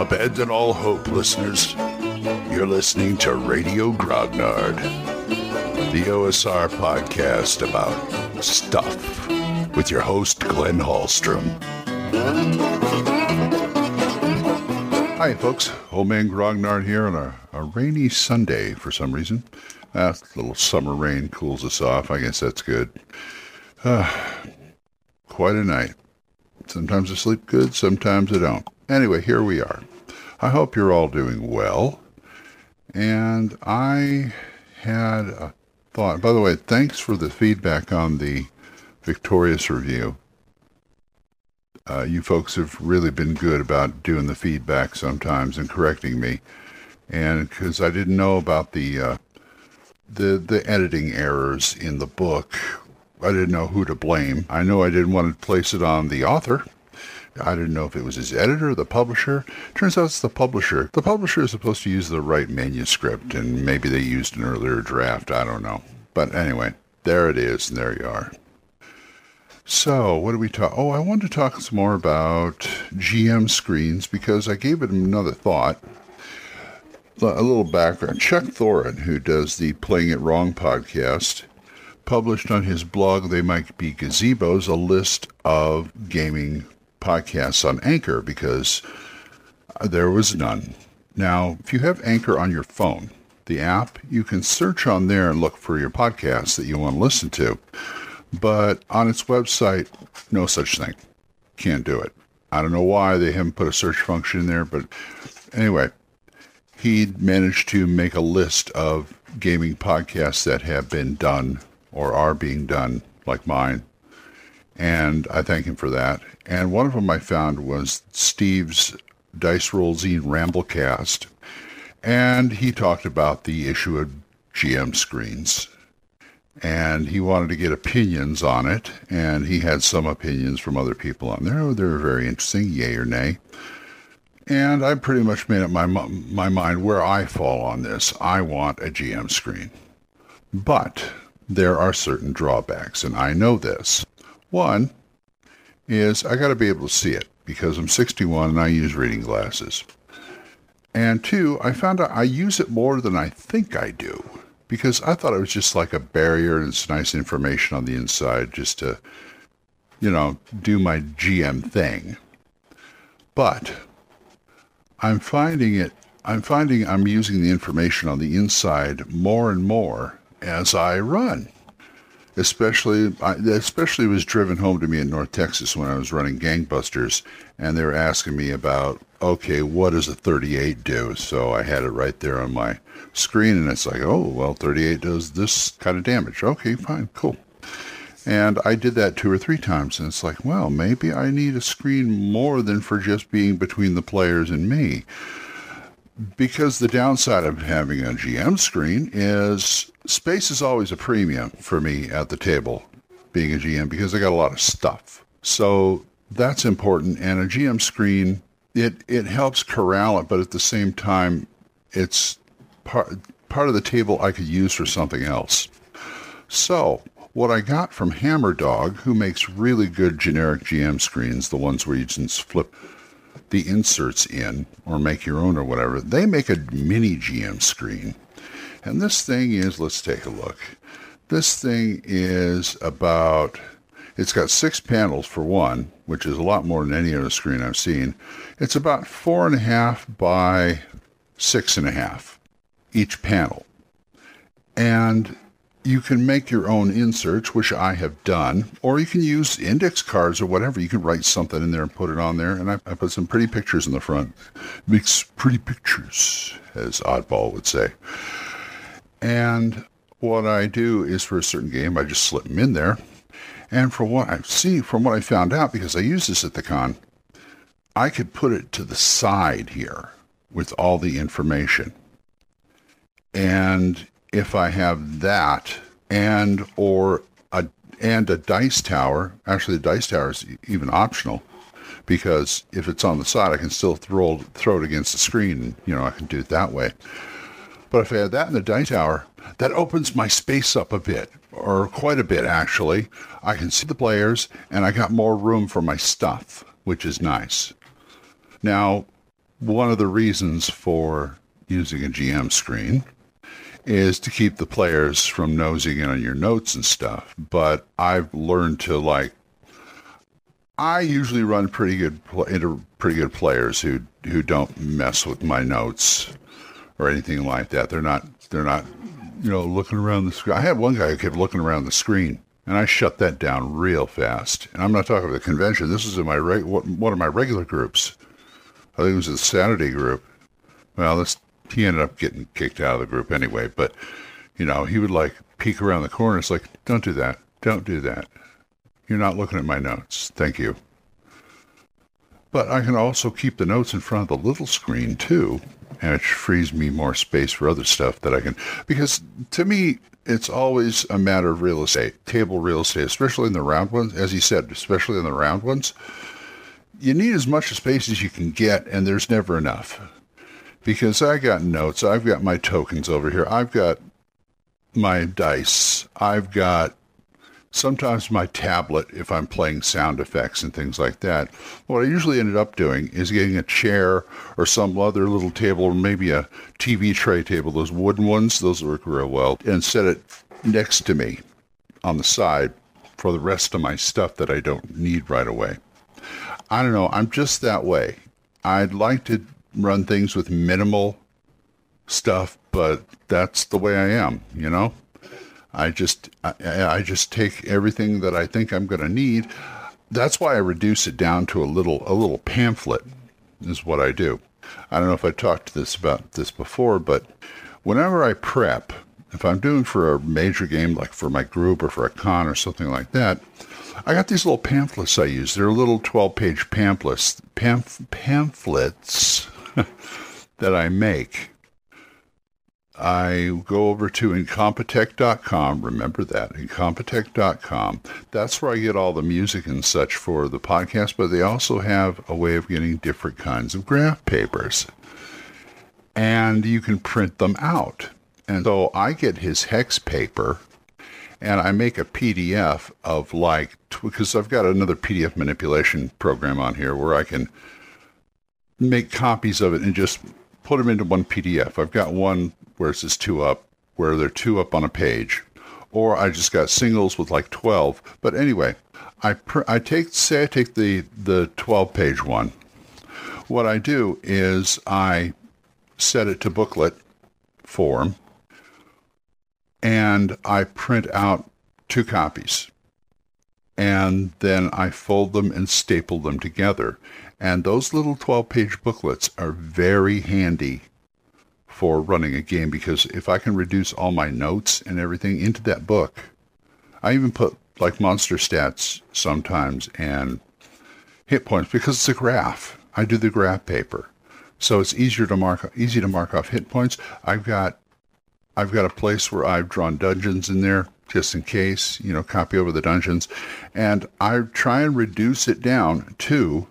Abandon all hope, listeners. You're listening to Radio Grognard, the OSR podcast about stuff with your host, Glenn Hallstrom. Hi, folks. Old Man Grognard here on a, a rainy Sunday for some reason. Uh, a little summer rain cools us off. I guess that's good. Uh, quite a night. Sometimes I sleep good, sometimes I don't. Anyway, here we are. I hope you're all doing well. And I had a thought. By the way, thanks for the feedback on the Victorious review. Uh, you folks have really been good about doing the feedback sometimes and correcting me. And because I didn't know about the uh, the the editing errors in the book, I didn't know who to blame. I know I didn't want to place it on the author I didn't know if it was his editor, the publisher. Turns out it's the publisher. The publisher is supposed to use the right manuscript, and maybe they used an earlier draft. I don't know. But anyway, there it is, and there you are. So, what do we talk? Oh, I wanted to talk some more about GM screens because I gave it another thought. A little background. Chuck Thorin, who does the Playing It Wrong podcast, published on his blog, They Might Be Gazebos, a list of gaming podcasts on Anchor because there was none. Now, if you have Anchor on your phone, the app, you can search on there and look for your podcasts that you want to listen to. But on its website, no such thing. Can't do it. I don't know why they haven't put a search function in there, but anyway, he managed to make a list of gaming podcasts that have been done or are being done, like mine, and I thank him for that. And one of them I found was Steve's Dice Roll Zine Ramblecast, and he talked about the issue of GM screens. And he wanted to get opinions on it, and he had some opinions from other people on there. They were very interesting, yay or nay. And I pretty much made up my my mind where I fall on this. I want a GM screen, but there are certain drawbacks, and I know this. One is I got to be able to see it because I'm 61 and I use reading glasses. And two, I found out I use it more than I think I do because I thought it was just like a barrier and it's nice information on the inside just to, you know, do my GM thing. But I'm finding it, I'm finding I'm using the information on the inside more and more as I run especially especially was driven home to me in North Texas when I was running gangbusters, and they were asking me about okay, what does a 38 do? So I had it right there on my screen, and it's like, oh well, 38 does this kind of damage. Okay, fine, cool. And I did that two or three times, and it's like, well, maybe I need a screen more than for just being between the players and me because the downside of having a GM screen is space is always a premium for me at the table, being a GM, because I got a lot of stuff. So that's important. And a GM screen, it it helps corral it, but at the same time, it's part part of the table I could use for something else. So what I got from Hammerdog, who makes really good generic GM screens, the ones where you just flip the inserts in or make your own or whatever, they make a mini GM screen. And this thing is, let's take a look. This thing is about, it's got six panels for one, which is a lot more than any other screen I've seen. It's about four and a half by six and a half each panel. And you can make your own inserts, which I have done, or you can use index cards or whatever. You can write something in there and put it on there. And I, I put some pretty pictures in the front. Makes pretty pictures, as Oddball would say. And what I do is for a certain game, I just slip them in there. And from what I see, from what I found out, because I use this at the con, I could put it to the side here with all the information. And if I have that and or a and a dice tower, actually the dice tower is even optional because if it's on the side, I can still throw throw it against the screen. You know, I can do it that way. But if I have that in the dice tower, that opens my space up a bit, or quite a bit actually. I can see the players, and I got more room for my stuff, which is nice. Now, one of the reasons for using a GM screen is to keep the players from nosing in on your notes and stuff. But I've learned to like. I usually run pretty good into pretty good players who who don't mess with my notes or anything like that. They're not they're not you know looking around the screen. I had one guy who kept looking around the screen, and I shut that down real fast. And I'm not talking about the convention. This is in my one of my regular groups. I think it was the Saturday group. Well, this he ended up getting kicked out of the group anyway. But you know, he would like peek around the corner. It's like, don't do that. Don't do that. You're not looking at my notes. Thank you. But I can also keep the notes in front of the little screen too, and it frees me more space for other stuff that I can. Because to me, it's always a matter of real estate, table real estate, especially in the round ones. As you said, especially in the round ones, you need as much space as you can get, and there's never enough. Because I got notes, I've got my tokens over here, I've got my dice, I've got sometimes my tablet if I'm playing sound effects and things like that. What I usually ended up doing is getting a chair or some other little table or maybe a TV tray table, those wooden ones, those work real well, and set it next to me on the side for the rest of my stuff that I don't need right away. I don't know, I'm just that way. I'd like to run things with minimal stuff, but that's the way I am, you know? I just I, I just take everything that I think I'm going to need. That's why I reduce it down to a little a little pamphlet is what I do. I don't know if I talked this about this before, but whenever I prep, if I'm doing for a major game like for my group or for a con or something like that, I got these little pamphlets I use. They're little 12-page pamphlets, pamph- pamphlets that I make I go over to incompetech.com. Remember that, incompetech.com. That's where I get all the music and such for the podcast, but they also have a way of getting different kinds of graph papers. And you can print them out. And so I get his hex paper and I make a PDF of like, because I've got another PDF manipulation program on here where I can make copies of it and just put them into one PDF. I've got one where it says two up, where they're two up on a page, or I just got singles with like 12. But anyway, I, pr- I take, say I take the, the 12 page one. What I do is I set it to booklet form and I print out two copies. And then I fold them and staple them together. And those little 12 page booklets are very handy for running a game because if I can reduce all my notes and everything into that book, I even put like monster stats sometimes and hit points because it's a graph. I do the graph paper. So it's easier to mark easy to mark off hit points. I've got I've got a place where I've drawn dungeons in there just in case, you know, copy over the dungeons. And I try and reduce it down to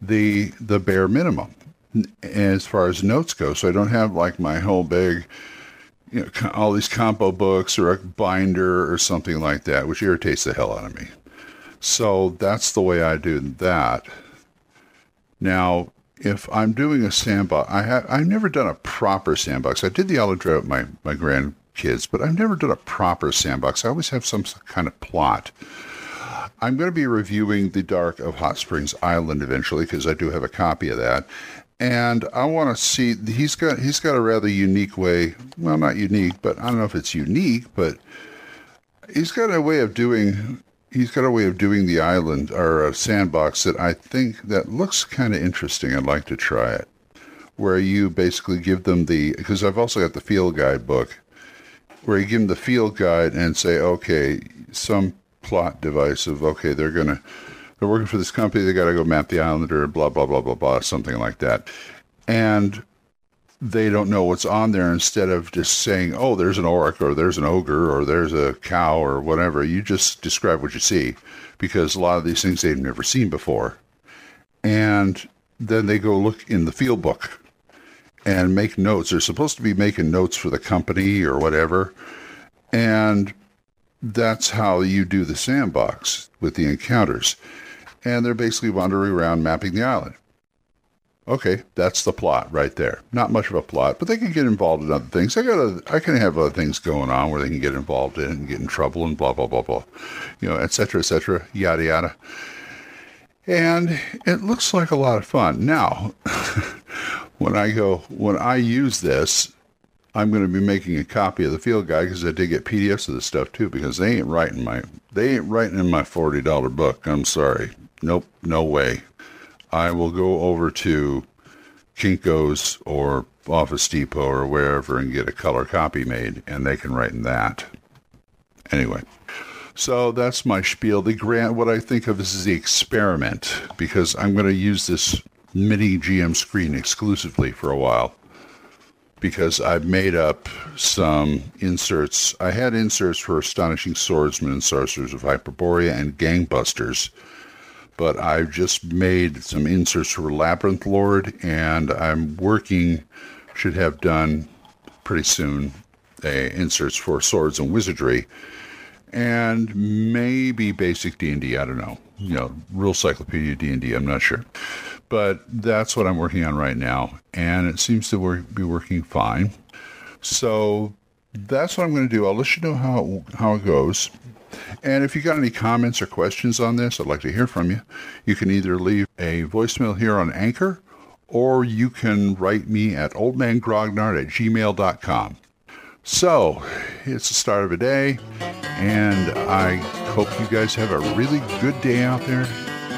the the bare minimum as far as notes go. So I don't have like my whole big, you know, all these compo books or a binder or something like that, which irritates the hell out of me. So that's the way I do that. Now, if I'm doing a sandbox, I have I've never done a proper sandbox. I did the Aludra with my my grandkids, but I've never done a proper sandbox. I always have some kind of plot. I'm going to be reviewing the Dark of Hot Springs Island eventually because I do have a copy of that, and I want to see he's got he's got a rather unique way. Well, not unique, but I don't know if it's unique, but he's got a way of doing he's got a way of doing the island or a sandbox that I think that looks kind of interesting. I'd like to try it, where you basically give them the because I've also got the field guide book, where you give them the field guide and say, okay, some plot device of okay, they're gonna they're working for this company. They got to go map the island or blah, blah, blah, blah, blah, something like that. And they don't know what's on there instead of just saying, oh, there's an orc or there's an ogre or there's a cow or whatever. You just describe what you see because a lot of these things they've never seen before. And then they go look in the field book and make notes. They're supposed to be making notes for the company or whatever. And that's how you do the sandbox with the encounters and they're basically wandering around mapping the island. Okay, that's the plot right there. Not much of a plot, but they can get involved in other things. I got a, I can have other things going on where they can get involved in and get in trouble and blah blah blah blah, you know, etc. etc. yada yada. And it looks like a lot of fun. Now, when I go when I use this, I'm going to be making a copy of the field guide because I did get PDFs of this stuff too because they ain't writing my they ain't writing in my forty dollar book. I'm sorry. Nope, no way. I will go over to Kinko's or Office Depot or wherever and get a color copy made, and they can write in that. Anyway, so that's my spiel. The grant, what I think of this is the experiment because I'm going to use this mini GM screen exclusively for a while because I've made up some inserts. I had inserts for Astonishing Swordsmen and Sorcerers of Hyperborea and Gangbusters but I've just made some inserts for Labyrinth Lord, and I'm working, should have done pretty soon, inserts for Swords and Wizardry, and maybe basic D&D, I don't know. You know, Rules Cyclopedia D&D, I'm not sure. But that's what I'm working on right now, and it seems to work, be working fine. So that's what I'm going to do. I'll let you know how how it goes. And if you got any comments or questions on this, I'd like to hear from you. You can either leave a voicemail here on Anchor, or you can write me at oldmangrognard at gmail.com. So, it's the start of a day, and I hope you guys have a really good day out there.